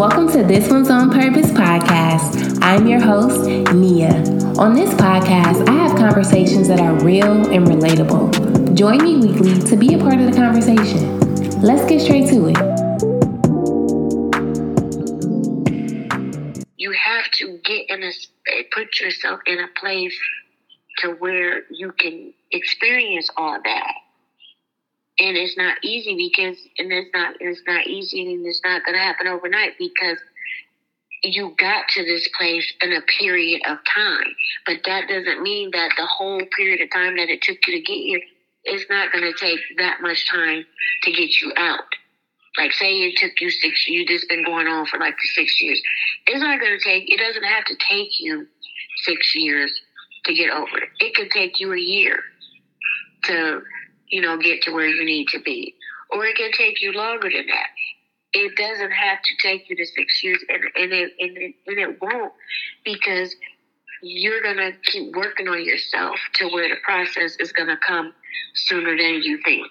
Welcome to This One's on Purpose podcast. I'm your host, Nia. On this podcast, I have conversations that are real and relatable. Join me weekly to be a part of the conversation. Let's get straight to it. You have to get in a eh, put yourself in a place to where you can experience all that and it's not easy because and it's not it's not easy and it's not going to happen overnight because you got to this place in a period of time. But that doesn't mean that the whole period of time that it took you to get here is not going to take that much time to get you out. Like say it took you six you just been going on for like six years. It's not going to take it doesn't have to take you six years to get over it. It could take you a year to you know, get to where you need to be. Or it can take you longer than that. It doesn't have to take you to six years, and, and, it, and, it, and it won't because you're going to keep working on yourself to where the process is going to come sooner than you think.